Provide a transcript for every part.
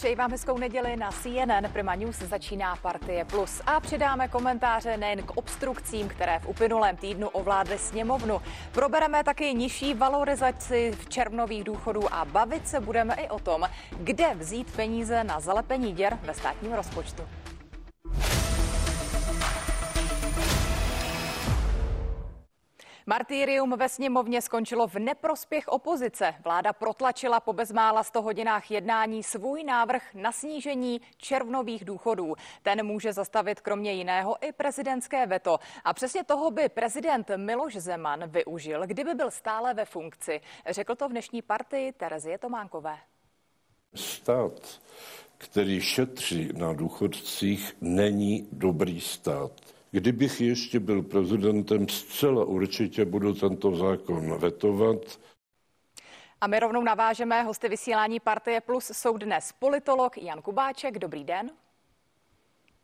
Přeji vám hezkou neděli na CNN Prima News začíná Partie Plus a přidáme komentáře nejen k obstrukcím, které v uplynulém týdnu ovládly sněmovnu. Probereme taky nižší valorizaci v červnových důchodů a bavit se budeme i o tom, kde vzít peníze na zalepení děr ve státním rozpočtu. Martýrium ve sněmovně skončilo v neprospěch opozice. Vláda protlačila po bezmála 100 hodinách jednání svůj návrh na snížení červnových důchodů. Ten může zastavit kromě jiného i prezidentské veto. A přesně toho by prezident Miloš Zeman využil, kdyby byl stále ve funkci. Řekl to v dnešní partii Terezie Tománkové. Stát, který šetří na důchodcích, není dobrý stát. Kdybych ještě byl prezidentem, zcela určitě budu tento zákon vetovat. A my rovnou navážeme. Hosty vysílání Partie Plus jsou dnes politolog Jan Kubáček. Dobrý den.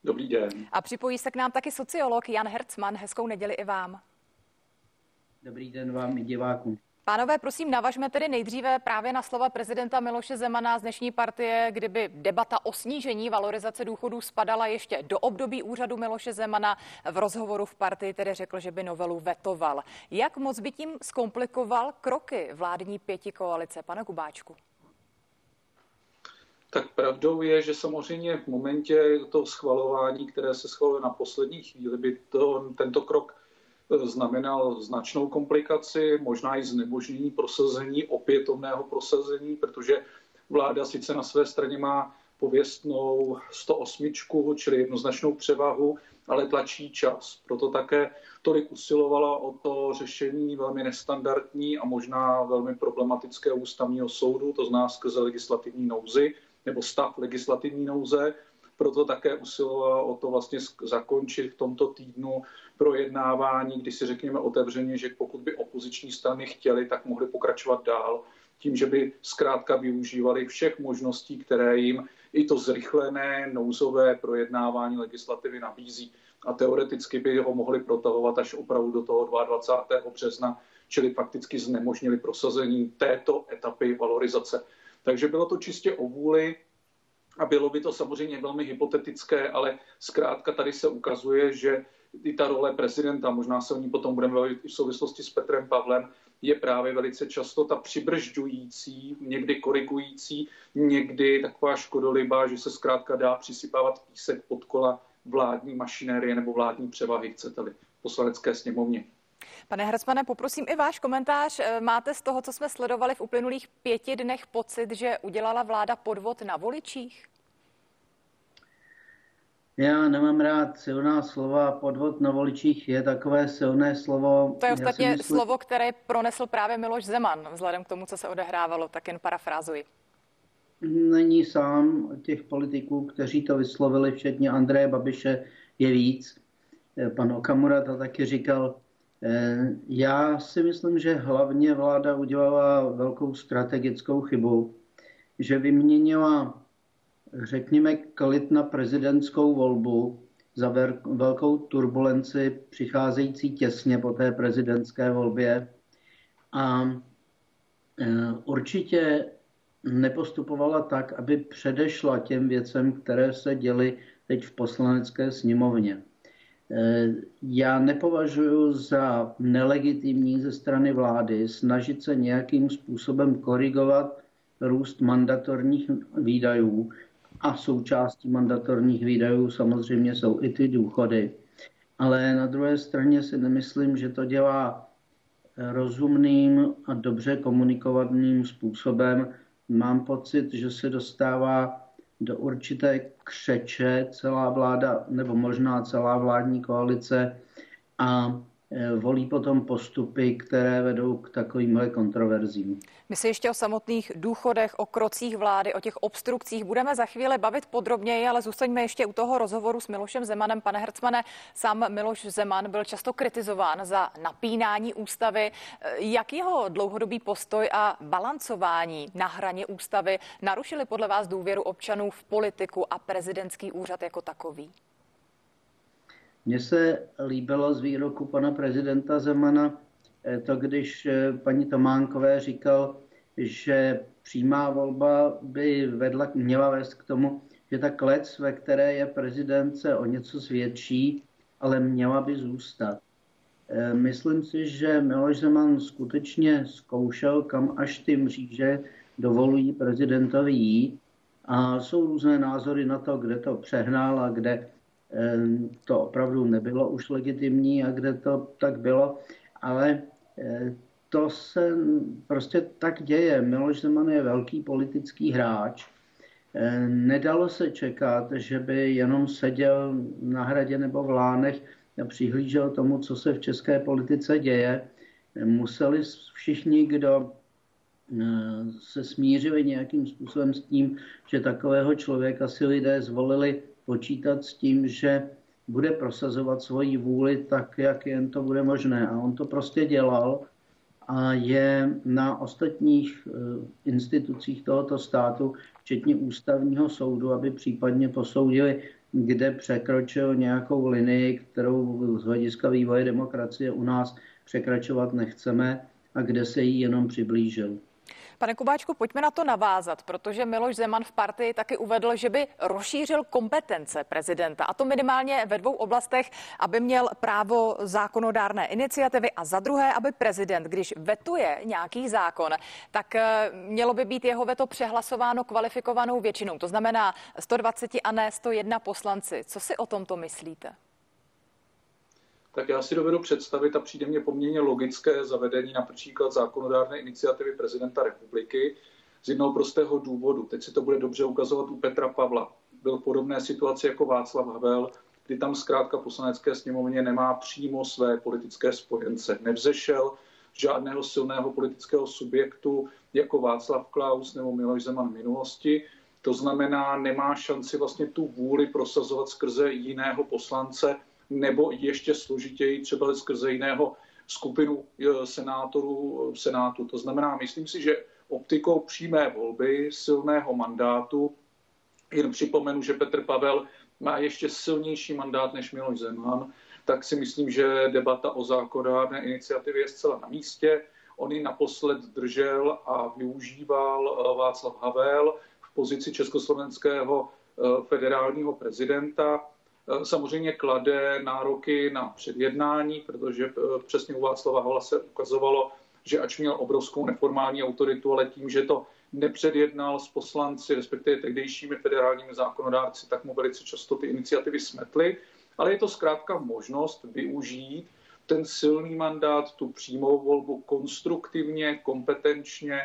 Dobrý den. A připojí se k nám taky sociolog Jan Hercman. Hezkou neděli i vám. Dobrý den vám i divákům. Pánové, prosím, navažme tedy nejdříve právě na slova prezidenta Miloše Zemana z dnešní partie, kdyby debata o snížení valorizace důchodů spadala ještě do období úřadu Miloše Zemana. V rozhovoru v partii tedy řekl, že by novelu vetoval. Jak moc by tím zkomplikoval kroky vládní pěti koalice? Pane Kubáčku. Tak pravdou je, že samozřejmě v momentě toho schvalování, které se schvaluje na poslední chvíli, by to, tento krok znamenal značnou komplikaci, možná i znemožnění prosazení, opětovného prosazení, protože vláda sice na své straně má pověstnou 108, čili jednoznačnou převahu, ale tlačí čas. Proto také tolik usilovala o to řešení velmi nestandardní a možná velmi problematické ústavního soudu, to zná skrze legislativní nouzy nebo stav legislativní nouze, proto také usilovala o to vlastně zakončit v tomto týdnu projednávání, kdy si řekněme otevřeně, že pokud by opoziční strany chtěly, tak mohly pokračovat dál tím, že by zkrátka využívali všech možností, které jim i to zrychlené nouzové projednávání legislativy nabízí. A teoreticky by ho mohli protahovat až opravdu do toho 22. března, čili fakticky znemožnili prosazení této etapy valorizace. Takže bylo to čistě o vůli a bylo by to samozřejmě velmi hypotetické, ale zkrátka tady se ukazuje, že i ta role prezidenta, možná se o ní potom budeme bavit i v souvislosti s Petrem Pavlem, je právě velice často ta přibržďující, někdy korigující, někdy taková škodolibá, že se zkrátka dá přisypávat písek pod kola vládní mašinérie nebo vládní převahy, chcete-li, poslanecké sněmovně. Pane Hrsmane, poprosím i váš komentář. Máte z toho, co jsme sledovali v uplynulých pěti dnech, pocit, že udělala vláda podvod na voličích? Já nemám rád silná slova. Podvod na voličích je takové silné slovo. To je ostatně mysl... slovo, které pronesl právě Miloš Zeman, vzhledem k tomu, co se odehrávalo, tak jen parafrázuji. Není sám těch politiků, kteří to vyslovili, včetně Andreje Babiše, je víc. Pan Okamura to taky říkal. Eh, já si myslím, že hlavně vláda udělala velkou strategickou chybu, že vyměnila řekněme, klid na prezidentskou volbu za velkou turbulenci přicházející těsně po té prezidentské volbě a e, určitě nepostupovala tak, aby předešla těm věcem, které se děly teď v poslanecké sněmovně. E, já nepovažuji za nelegitimní ze strany vlády snažit se nějakým způsobem korigovat růst mandatorních výdajů, a součástí mandatorních výdajů samozřejmě jsou i ty důchody. Ale na druhé straně si nemyslím, že to dělá rozumným a dobře komunikovaným způsobem. Mám pocit, že se dostává do určité křeče celá vláda, nebo možná celá vládní koalice a volí potom postupy, které vedou k takovýmhle kontroverzím. My se ještě o samotných důchodech, o krocích vlády, o těch obstrukcích budeme za chvíli bavit podrobněji, ale zůstaňme ještě u toho rozhovoru s Milošem Zemanem. Pane Hercmane, sám Miloš Zeman byl často kritizován za napínání ústavy. Eh, jak jeho dlouhodobý postoj a balancování na hraně ústavy narušili podle vás důvěru občanů v politiku a prezidentský úřad jako takový? Mně se líbilo z výroku pana prezidenta Zemana eh, to, když eh, paní Tománkové říkal, že přímá volba by vedla, měla vést k tomu, že ta klec, ve které je prezident, se o něco zvětší, ale měla by zůstat. Eh, myslím si, že Miloš Zeman skutečně zkoušel, kam až ty mříže dovolují prezidentovi jít. A jsou různé názory na to, kde to přehnal a kde to opravdu nebylo už legitimní a kde to tak bylo. Ale eh, to se prostě tak děje. Miloš Zeman je velký politický hráč. Nedalo se čekat, že by jenom seděl na hradě nebo v Lánech přihlížel tomu, co se v české politice děje. Museli všichni, kdo eh, se smířili nějakým způsobem s tím, že takového člověka si lidé zvolili počítat s tím, že bude prosazovat svoji vůli tak, jak jen to bude možné. A on to prostě dělal a je na ostatních eh, institucích tohoto státu, včetně ústavního soudu, aby případně posoudili, kde překročil nějakou linii, kterou z hlediska vývoje demokracie u nás překračovat nechceme a kde se jí jenom přiblížil. Pane Kubáčku, pojďme na to navázat, protože Miloš Zeman v partii taky uvedl, že by rozšířil kompetence prezidenta, a to minimálně ve dvou oblastech, aby měl právo zákonodárné iniciativy a za druhé, aby prezident, když vetuje nějaký zákon, tak eh, mělo by být jeho veto přehlasováno kvalifikovanou většinou, to znamená 120 a ne 101 poslanci. Co si o tomto myslíte? Tak já si dovedu představit a přijde mně poměrně logické zavedení například zákonodárné iniciativy prezidenta republiky z jednoho prostého důvodu. Teď si to bude dobře ukazovat u Petra Pavla. Byl v podobné situaci jako Václav Havel, kdy tam zkrátka poslanecké sněmovně nemá přímo své politické spojence. Nevzešel žádného silného politického subjektu jako Václav Klaus nebo Miloš Zeman v minulosti. To znamená, nemá šanci vlastně tu vůli prosazovat skrze jiného poslance, nebo ještě složitěji třeba skrze jiného skupinu eh, senátorů v Senátu. To znamená, myslím si, že optikou přímé volby, silného mandátu, jen připomenu, že Petr Pavel má ještě silnější mandát než Miloš Zeman, tak si myslím, že debata o zákonodárné iniciativě je zcela na místě. On ji naposled držel a využíval eh, Václav Havel v pozici československého eh, federálního prezidenta. Eh, samozřejmě klade nároky na předjednání, protože eh, přesně u Václava Havla se ukazovalo, že ač měl obrovskou neformální autoritu, ale tím, že to nepředjednal s poslanci, respektive tehdejšími federálními zákonodárci, tak mu velice často ty iniciativy smetly. Ale je to zkrátka možnost využít ten silný mandát, tu přímou volbu konstruktivně, kompetenčně,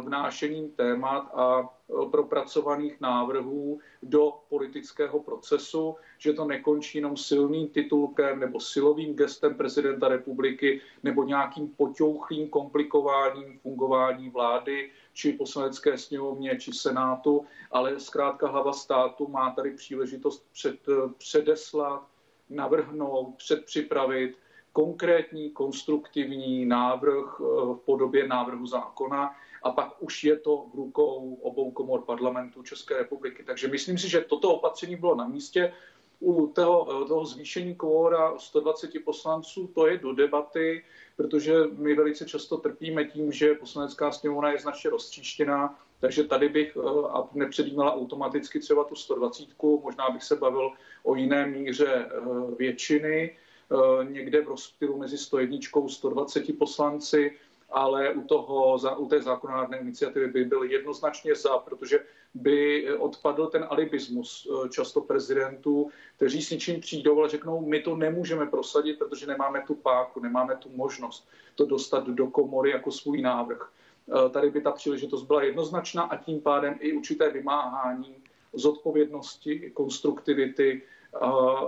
vnášením témat a eh, propracovaných návrhů do politického procesu, že to nekončí jenom silným titulkem nebo silovým gestem prezidenta republiky nebo nějakým poťouchlým komplikováním fungování vlády či poslanecké sněmovně či senátu, ale zkrátka hlava státu má tady příležitost před, eh, předeslat, navrhnout, předpřipravit konkrétní konstruktivní návrh v podobě návrhu zákona, a pak už je to v rukou obou komor parlamentu České republiky. Takže myslím si, že toto opatření bylo na místě. U toho, toho zvýšení kvóra 120 poslanců to je do debaty, protože my velice často trpíme tím, že poslanecká sněmovna je značně roztříštěná, takže tady bych eh, a nepředjímala automaticky třeba tu 120, možná bych se bavil o jiné míře eh, většiny, eh, někde v rozptylu mezi 101 a 120 poslanci, ale u, toho, u té zákonodárné iniciativy by byl jednoznačně za, protože by odpadl ten alibismus eh, často prezidentů, kteří s něčím přijdou, ale řeknou, my to nemůžeme prosadit, protože nemáme tu páku, nemáme tu možnost to dostat do komory jako svůj návrh. Eh, tady by ta příležitost byla jednoznačná a tím pádem i určité vymáhání zodpovědnosti, konstruktivity,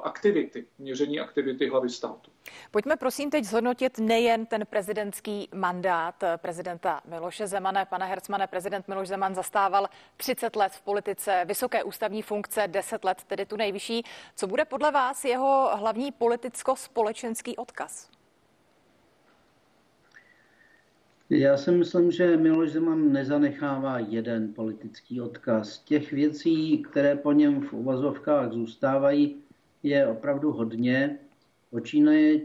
aktivity, měření aktivity hlavy státu. Pojďme prosím teď zhodnotit nejen ten prezidentský mandát prezidenta Miloše Zemana. Pane Hercmane, prezident Miloš Zeman zastával 30 let v politice, vysoké ústavní funkce, 10 let tedy tu nejvyšší. Co bude podle vás jeho hlavní politicko-společenský odkaz? Já si myslím, že Miloš Zeman nezanechává jeden politický odkaz. Těch věcí, které po něm v uvazovkách zůstávají, je opravdu hodně. Počínaje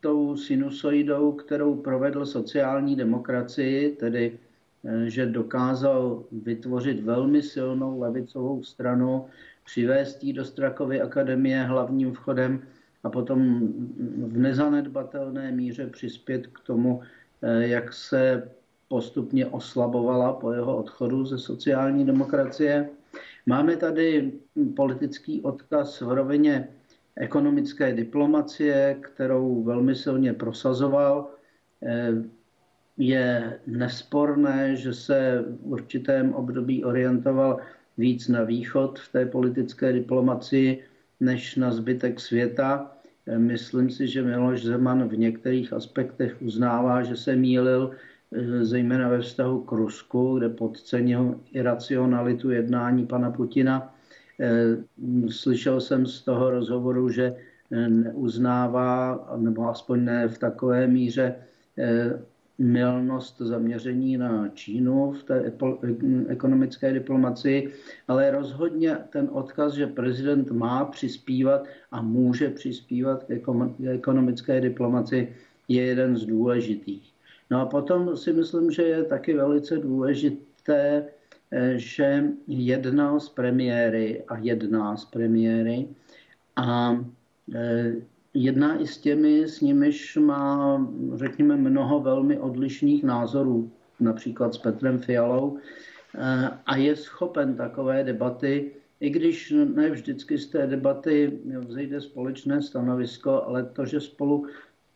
tou sinusoidou, kterou provedl sociální demokracii, tedy že dokázal vytvořit velmi silnou levicovou stranu, přivést ji do Strakovy akademie hlavním vchodem a potom v nezanedbatelné míře přispět k tomu, eh, jak se postupně oslabovala po jeho odchodu ze sociální demokracie. Máme tady politický odkaz v rovině ekonomické diplomacie, kterou velmi silně prosazoval. Eh, je nesporné, že se v určitém období orientoval víc na východ v té politické diplomacii než na zbytek světa. Eh, myslím si, že Miloš Zeman v některých aspektech uznává, že se mýlil, eh, zejména ve vztahu k Rusku, kde podcenil iracionalitu jednání pana Putina. Eh, slyšel jsem z toho rozhovoru, že neuznává, nebo aspoň ne v takové míře, milnost zaměření na Čínu v té ekonomické diplomacii, ale rozhodně ten odkaz, že prezident má přispívat a může přispívat k ekonomické diplomaci, je jeden z důležitých. No a potom si myslím, že je taky velice důležité, eh, že jednal s premiéry a jedná s premiéry a eh, jedná i s těmi, s nimiž má, řekněme, mnoho velmi odlišných názorů, například s Petrem Fialou, eh, a je schopen takové debaty, i když ne vždycky z té debaty vzejde společné stanovisko, ale to, že spolu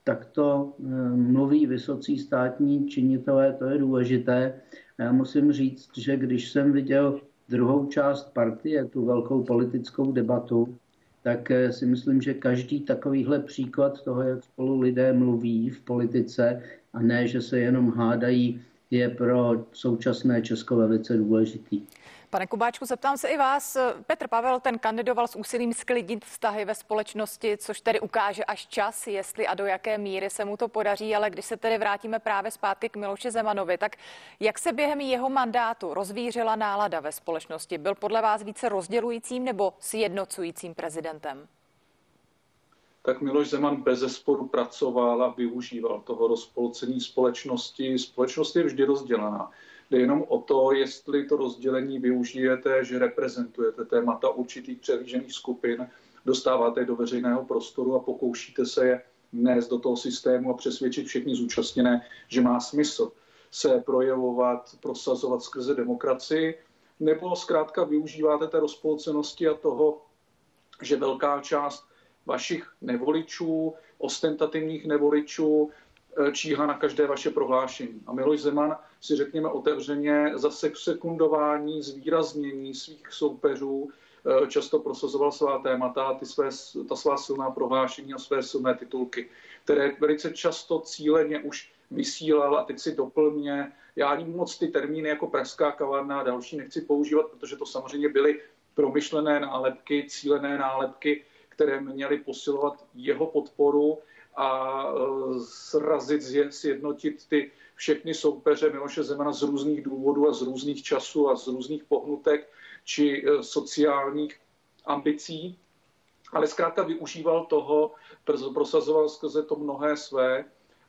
takto eh, mluví vysocí státní činitelé, to je důležité. A já musím říct, že když jsem viděl druhou část partie, tu velkou politickou debatu, tak eh, si myslím, že každý takovýhle příklad toho, jak spolu lidé mluví v politice a ne, že se jenom hádají, je pro současné Česko velice důležitý. Pane Kubáčku, zeptám se i vás. Petr Pavel ten kandidoval s úsilím sklidnit vztahy ve společnosti, což tedy ukáže až čas, jestli a do jaké míry se mu to podaří. Ale když se tedy vrátíme právě zpátky k Miloši Zemanovi, tak jak se během jeho mandátu rozvířila nálada ve společnosti? Byl podle vás více rozdělujícím nebo sjednocujícím prezidentem? Tak Miloš Zeman bez zesporu pracoval a využíval toho rozpolcení společnosti. Společnost je vždy rozdělená. Jde jenom o to, jestli to rozdělení využijete, že reprezentujete témata určitých přehlížených skupin, dostáváte je do veřejného prostoru a pokoušíte se je nést do toho systému a přesvědčit všechny zúčastněné, že má smysl se projevovat, prosazovat skrze demokracii, nebo zkrátka využíváte té rozpolcenosti a toho, že velká část vašich nevoličů, ostentativních nevoličů, Eh, číhá na každé vaše prohlášení. A Miloš Zeman si řekněme otevřeně za sekundování, zvýraznění svých soupeřů eh, často prosazoval svá témata, ty své, ta svá silná prohlášení a své silné titulky, které velice často cíleně už vysílal a teď si doplně. Já ani moc ty termíny jako pražská kavárna a další nechci používat, protože to samozřejmě byly promyšlené nálepky, cílené nálepky, které měly posilovat jeho podporu a e, srazit, sjednotit ty všechny soupeře Miloše Zemana z různých důvodů a z různých časů a z různých pohnutek či e, sociálních ambicí. Ale zkrátka využíval toho, prosazoval skrze to mnohé své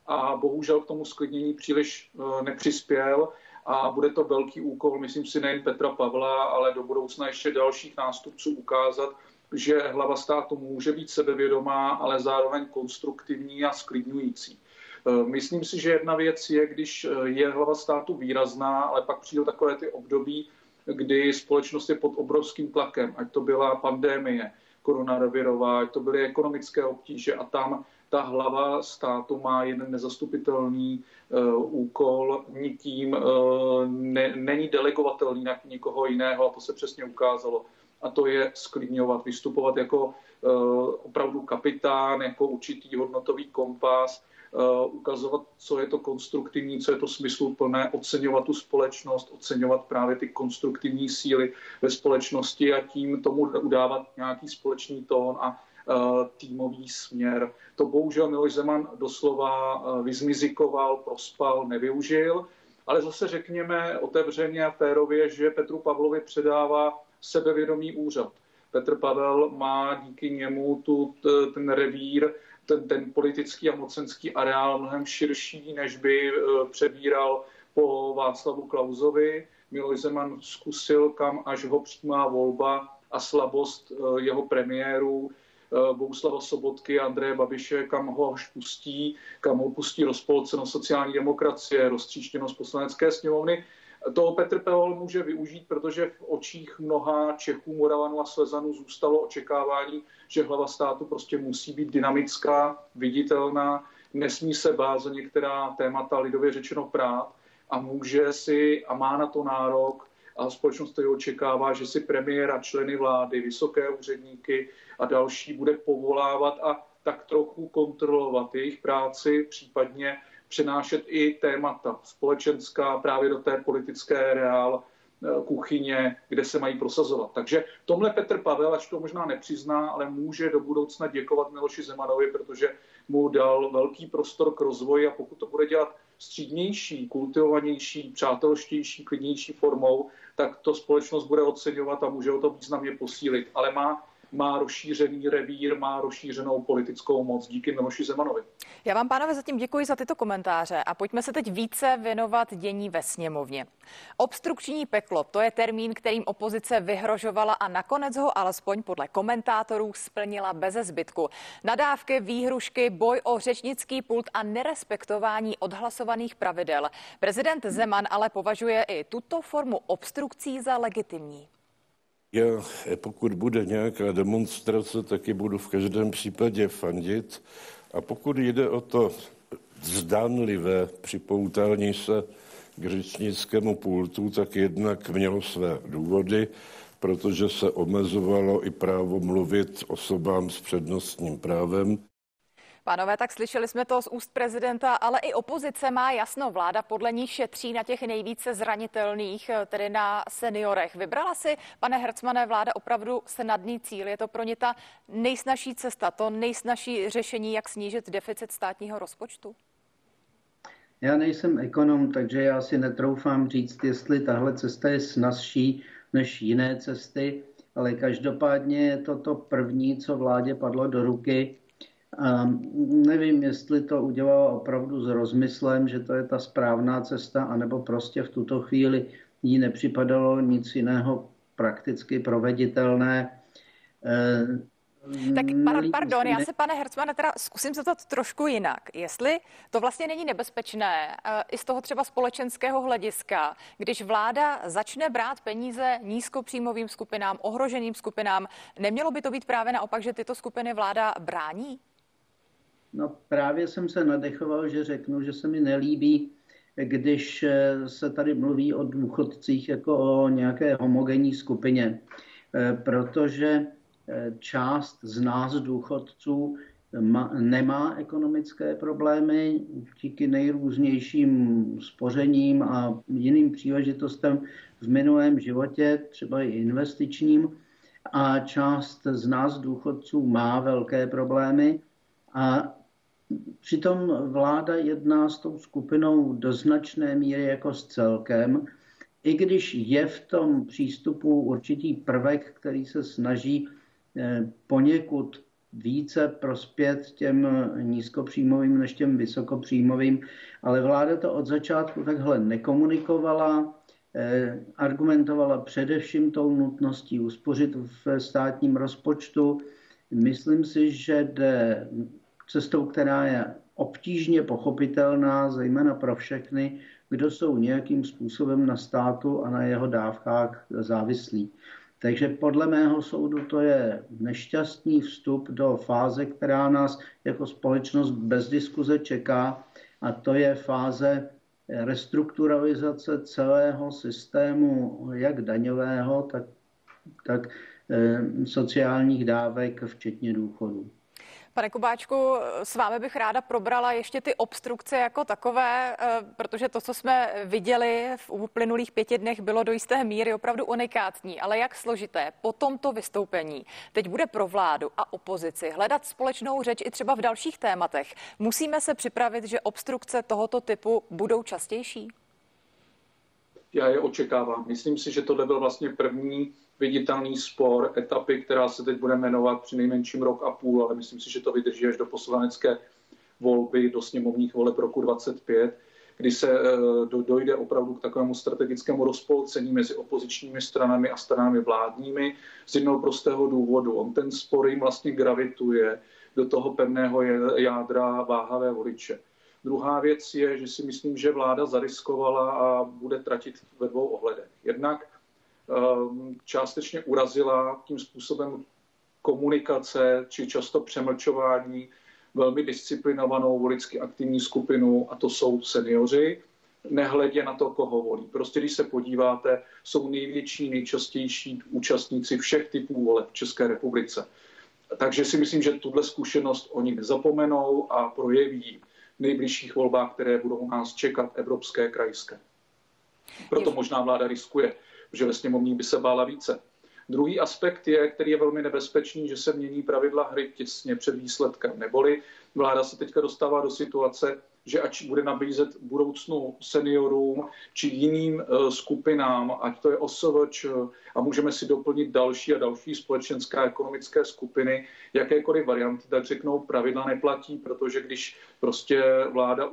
a bohužel k tomu sklidnění příliš e, nepřispěl a bude to velký úkol, myslím si, nejen Petra Pavla, ale do budoucna ještě dalších nástupců ukázat, že hlava státu může být sebevědomá, ale zároveň konstruktivní a sklidňující. E, myslím si, že jedna věc je, když e, je hlava státu výrazná, ale pak přijde takové ty období, kdy společnost je pod obrovským tlakem, ať to byla pandémie koronavirová, ať to byly ekonomické obtíže a tam ta hlava státu má jeden nezastupitelný uh, úkol, nikým uh, ne, není delegovatelný na někoho jiného a to se přesně ukázalo a to je sklidňovat, vystupovat jako uh, opravdu kapitán, jako určitý hodnotový kompas, uh, ukazovat, co je to konstruktivní, co je to smysluplné, oceňovat tu společnost, oceňovat právě ty konstruktivní síly ve společnosti a tím tomu udávat nějaký společný tón a uh, týmový směr. To bohužel Miloš Zeman doslova vyzmizikoval, prospal, nevyužil, ale zase řekněme otevřeně a férově, že Petru Pavlovi předává sebevědomý úřad. Petr Pavel má díky němu tu, ten revír, ten, ten politický a mocenský areál mnohem širší, než by e, přebíral po Václavu Klauzovi. Miloš Zeman zkusil, kam až ho přijímá volba a slabost eh, jeho premiérů eh, Bouslava Sobotky a Andreje Babiše, kam ho až pustí, kam ho pustí rozpolcenost sociální demokracie, roztříštěnost poslanecké sněmovny. Toho Petr Pehol může využít, protože v očích mnoha Čechů, Moravanů a Slezanů zůstalo očekávání, že hlava státu prostě musí být dynamická, viditelná, nesmí se bát za některá témata lidově řečeno prát a může si a má na to nárok. A společnost to očekává, že si premiéra, členy vlády, vysoké úředníky a další bude povolávat a tak trochu kontrolovat jejich práci, případně přenášet i témata společenská právě do té politické reál eh, kuchyně, kde se mají prosazovat. Takže tomhle Petr Pavel, ač to možná nepřizná, ale může do budoucna děkovat Miloši Zemanovi, protože mu dal velký prostor k rozvoji a pokud to bude dělat střídnější, kultivovanější, přátelštější, klidnější formou, tak to společnost bude oceňovat a může o to významně posílit. Ale má má rozšířený revír, má rozšířenou politickou moc díky Miloši Zemanovi. Já vám, pánové, zatím děkuji za tyto komentáře a pojďme se teď více věnovat dění ve sněmovně. Obstrukční peklo, to je termín, kterým opozice vyhrožovala a nakonec ho alespoň podle komentátorů splnila bez zbytku. Nadávky, výhrušky, boj o řečnický pult a nerespektování odhlasovaných pravidel. Prezident Zeman ale považuje i tuto formu obstrukcí za legitimní. Já, pokud bude nějaká demonstrace, taky budu v každém případě fandit. A pokud jde o to zdánlivé připoutání se k řečnickému pultu, tak jednak mělo své důvody, protože se omezovalo i právo mluvit osobám s přednostním právem. Pánové, tak slyšeli jsme to z úst prezidenta, ale i opozice má jasno. Vláda podle ní šetří na těch nejvíce zranitelných, tedy na seniorech. Vybrala si, pane Hercmané, vláda opravdu snadný cíl. Je to pro ně ta nejsnažší cesta, to nejsnažší řešení, jak snížit deficit státního rozpočtu? Já nejsem ekonom, takže já si netroufám říct, jestli tahle cesta je snazší než jiné cesty, ale každopádně je to to první, co vládě padlo do ruky a nevím, jestli to udělala opravdu s rozmyslem, že to je ta správná cesta, anebo prostě v tuto chvíli jí nepřipadalo nic jiného prakticky proveditelné. Eh, tak pardon, já se, pane Hercmane, teda zkusím se to trošku jinak. Jestli to vlastně není nebezpečné eh, i z toho třeba společenského hlediska, když vláda začne brát peníze nízkopříjmovým skupinám, ohroženým skupinám, nemělo by to být právě naopak, že tyto skupiny vláda brání? No právě jsem se nadechoval, že řeknu, že se mi nelíbí, když eh, se tady mluví o důchodcích jako o nějaké homogenní skupině, eh, protože eh, část z nás důchodců nemá ekonomické problémy díky nejrůznějším spořením a jiným příležitostem v minulém životě, třeba i investičním. A část z nás důchodců má velké problémy a Přitom vláda jedná s tou skupinou do značné míry jako s celkem, i když je v tom přístupu určitý prvek, který se snaží eh, poněkud více prospět těm nízkopříjmovým než těm vysokopříjmovým, ale vláda to od začátku takhle nekomunikovala, eh, argumentovala především tou nutností uspořit v státním rozpočtu. Myslím si, že jde cestou, která je obtížně pochopitelná, zejména pro všechny, kdo jsou nějakým způsobem na státu a na jeho dávkách závislí. Takže podle mého soudu to je nešťastný vstup do fáze, která nás jako společnost bez diskuze čeká, a to je fáze restrukturalizace celého systému, jak daňového, tak, tak eh, sociálních dávek, včetně důchodů. Pane Kubáčku, s vámi bych ráda probrala ještě ty obstrukce jako takové, eh, protože to, co jsme viděli v uplynulých pěti dnech, bylo do jisté míry opravdu unikátní. Ale jak složité po tomto vystoupení teď bude pro vládu a opozici hledat společnou řeč i třeba v dalších tématech? Musíme se připravit, že obstrukce tohoto typu budou častější? Já je očekávám. Myslím si, že tohle byl vlastně první viditelný spor etapy, která se teď bude jmenovat při nejmenším rok a půl, ale myslím si, že to vydrží až do poslanecké volby, do sněmovních voleb roku 25. kdy se dojde opravdu k takovému strategickému rozpolcení mezi opozičními stranami a stranami vládními z jednoho prostého důvodu. On ten spor jim vlastně gravituje do toho pevného jádra váhavé voliče. Druhá věc je, že si myslím, že vláda zariskovala a bude tratit ve dvou ohledech. Jednak částečně urazila tím způsobem komunikace či často přemlčování velmi disciplinovanou voličsky aktivní skupinu, a to jsou seniori, nehledě na to, koho volí. Prostě když se podíváte, jsou největší, nejčastější účastníci všech typů voleb v České republice. Takže si myslím, že tuhle zkušenost oni nezapomenou a projeví v nejbližších volbách, které budou u nás čekat, evropské, krajské. Proto možná vláda riskuje, že ve sněmovní by se bála více. Druhý aspekt je, který je velmi nebezpečný, že se mění pravidla hry těsně před výsledkem. Neboli vláda se teďka dostává do situace, že ať bude nabízet budoucnu seniorům či jiným eh, skupinám, ať to je OSVČ a můžeme si doplnit další a další společenské a ekonomické skupiny, jakékoliv varianty, tak řeknou, pravidla neplatí, protože když prostě vláda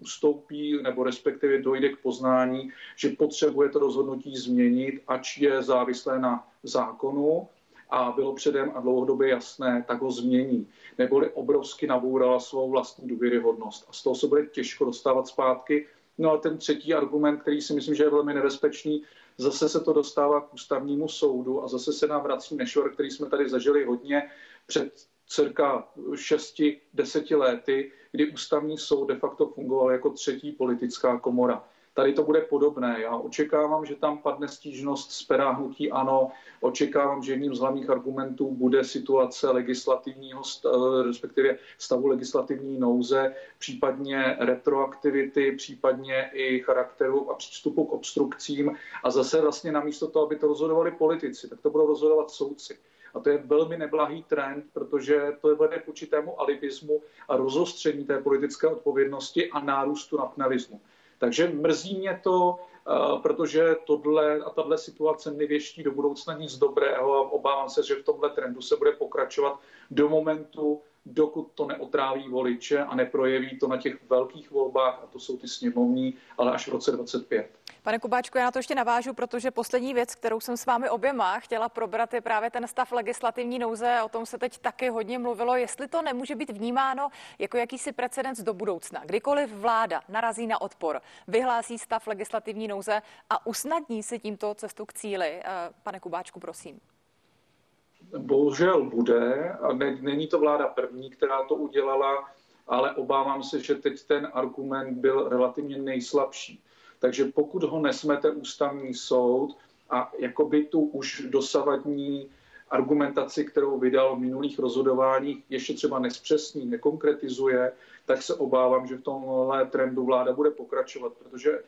ustoupí nebo respektive dojde k poznání, že potřebuje to rozhodnutí změnit, ač je závislé na zákonu, a bylo předem a dlouhodobě jasné, tak ho změní. Neboli obrovsky nabůrala svou vlastní důvěryhodnost. A z toho se bude těžko dostávat zpátky. No a ten třetí argument, který si myslím, že je velmi nebezpečný, zase se to dostává k ústavnímu soudu a zase se nám vrací nešor, který jsme tady zažili hodně před cirka 6-10 lety, kdy ústavní soud de facto fungoval jako třetí politická komora. Tady to bude podobné. Já očekávám, že tam padne stížnost z pera hnutí ano. Očekávám, že jedním z hlavních argumentů bude situace legislativního, respektive stavu legislativní nouze, případně retroaktivity, případně i charakteru a přístupu k obstrukcím. A zase vlastně namísto toho, aby to rozhodovali politici, tak to budou rozhodovat soudci. A to je velmi neblahý trend, protože to vede k určitému alibismu a rozostření té politické odpovědnosti a nárůstu nacionalismu. Takže mrzí mě to, eh, protože tohle a tahle situace nevěští do budoucna nic dobrého a obávám se, že v tomhle trendu se bude pokračovat do momentu, dokud to neotráví voliče a neprojeví to na těch velkých volbách, a to jsou ty sněmovní, ale až v roce 2025. Pane Kubáčku, já na to ještě navážu, protože poslední věc, kterou jsem s vámi oběma chtěla probrat, je právě ten stav legislativní nouze. O tom se teď taky hodně mluvilo, jestli to nemůže být vnímáno jako jakýsi precedens do budoucna. Kdykoliv vláda narazí na odpor, vyhlásí stav legislativní nouze a usnadní si tímto cestu k cíli. Eh, pane Kubáčku, prosím. Bohužel bude není to vláda první, která to udělala, ale obávám se, že teď ten argument byl relativně nejslabší. Takže pokud ho nesmete ústavní soud a jakoby tu už dosavadní argumentaci, kterou vydal v minulých rozhodováních, ještě třeba nespřesní, nekonkretizuje, tak se obávám, že v tomhle trendu vláda bude pokračovat, protože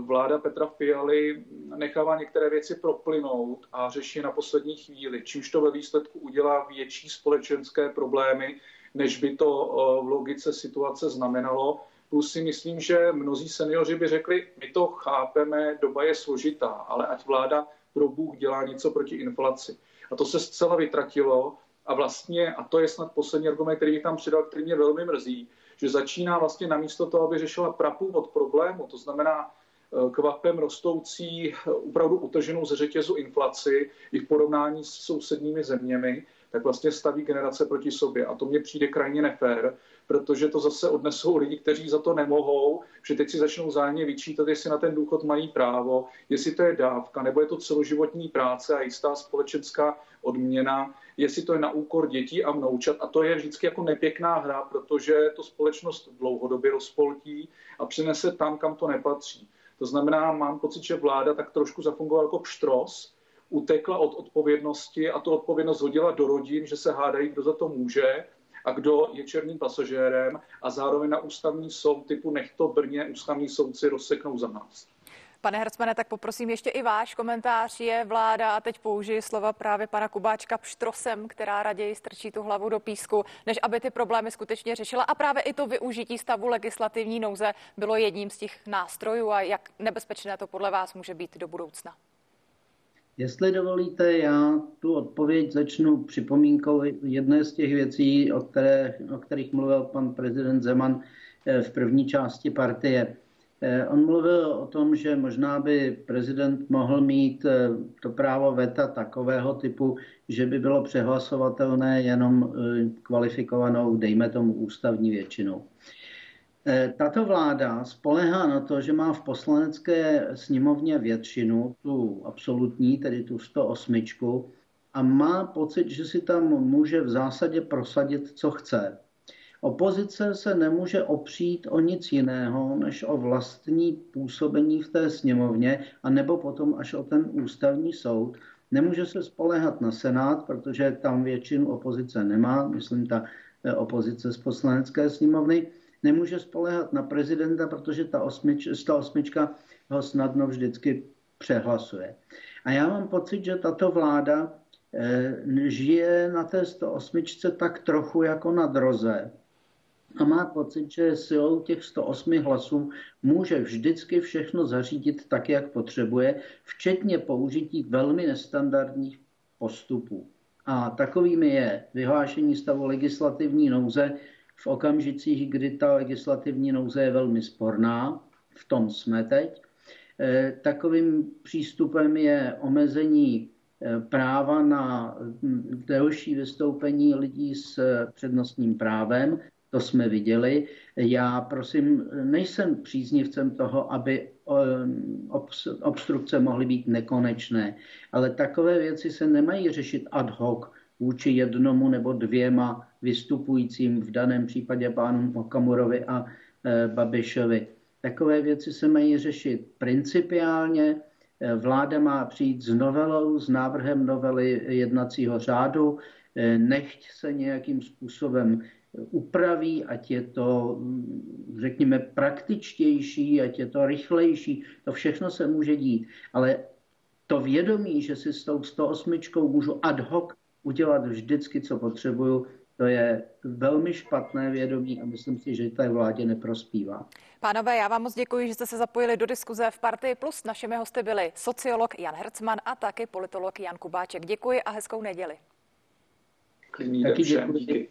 vláda Petra Fialy nechává některé věci proplynout a řeší na poslední chvíli, čímž to ve výsledku udělá větší společenské problémy, než by to eh, v logice situace znamenalo. Plus si myslím, že mnozí seniori by řekli, my to chápeme, doba je složitá, ale ať vláda pro Bůh dělá něco proti inflaci. A to se zcela vytratilo a vlastně, a to je snad poslední argument, který bych tam přidal, který mě velmi mrzí, že začíná vlastně namísto toho, aby řešila prapůvod problému, to znamená eh, kvapem rostoucí, opravdu utrženou ze řetězu inflaci i v porovnání s sousedními zeměmi, tak vlastně staví generace proti sobě. A to mně přijde krajně nefér, protože to zase odnesou lidi, kteří za to nemohou, že teď si začnou zájemně vyčítat, jestli na ten důchod mají právo, jestli to je dávka, nebo je to celoživotní práce a jistá společenská odměna, jestli to je na úkor dětí a vnoučat. A to je vždycky jako nepěkná hra, protože to společnost dlouhodobě rozpoltí a přinese tam, kam to nepatří. To znamená, mám pocit, že vláda tak trošku zafungovala jako pštros, utekla od odpovědnosti a tu odpovědnost hodila do rodin, že se hádají, kdo za to může a kdo je černým pasažérem a zároveň na ústavní soud typu nech to Brně ústavní soudci rozseknou za nás. Pane Hercmane, tak poprosím ještě i váš komentář. Je vláda, a teď použiji slova právě pana Kubáčka, pštrosem, která raději strčí tu hlavu do písku, než aby ty problémy skutečně řešila. A právě i to využití stavu legislativní nouze bylo jedním z těch nástrojů. A jak nebezpečné to podle vás může být do budoucna? Jestli dovolíte, já tu odpověď začnu připomínkou jedné z těch věcí, o, které, o kterých mluvil pan prezident Zeman eh, v první části partie. Eh, on mluvil o tom, že možná by prezident mohl mít eh, to právo veta takového typu, že by bylo přehlasovatelné jenom kvalifikovanou, dejme tomu, ústavní většinou. Tato vláda spolehá na to, že má v poslanecké sněmovně většinu, tu absolutní, tedy tu 108, a má pocit, že si tam může v zásadě prosadit, co chce. Opozice se nemůže opřít o nic jiného, než o vlastní působení v té sněmovně, a nebo potom až o ten ústavní soud. Nemůže se spolehat na Senát, protože tam většinu opozice nemá, myslím ta eh, opozice z poslanecké sněmovny. Nemůže spolehat na prezidenta, protože ta, osmič, ta osmička ho snadno vždycky přehlasuje. A já mám pocit, že tato vláda eh, žije na té 108 tak trochu jako na droze a má pocit, že silou těch 108 hlasů může vždycky všechno zařídit tak, jak potřebuje, včetně použití velmi nestandardních postupů. A takovými je vyhlášení stavu legislativní nouze v okamžicích, kdy ta legislativní nouze je velmi sporná, v tom jsme teď. E, takovým přístupem je omezení e, práva na delší vystoupení lidí s přednostním právem, to jsme viděli. Já prosím, nejsem příznivcem toho, aby obstrukce mohly být nekonečné, ale takové věci se nemají řešit ad hoc vůči jednomu nebo dvěma vystupujícím, v daném případě pánům Okamurovi a e, Babišovi. Takové věci se mají řešit principiálně. E, vláda má přijít s novelou, s návrhem novely jednacího řádu, e, nechť se nějakým způsobem upraví, ať je to, řekněme, praktičtější, ať je to rychlejší. To všechno se může dít. Ale to vědomí, že si s tou 108 můžu ad hoc udělat vždycky, co potřebuju, to je velmi špatné vědomí a myslím si, že té vládě neprospívá. Pánové, já vám moc děkuji, že jste se zapojili do diskuze v Partii Plus. Našimi hosty byli sociolog Jan Hercman a taky politolog Jan Kubáček. Děkuji a hezkou neděli. Klidný den všem. Díky.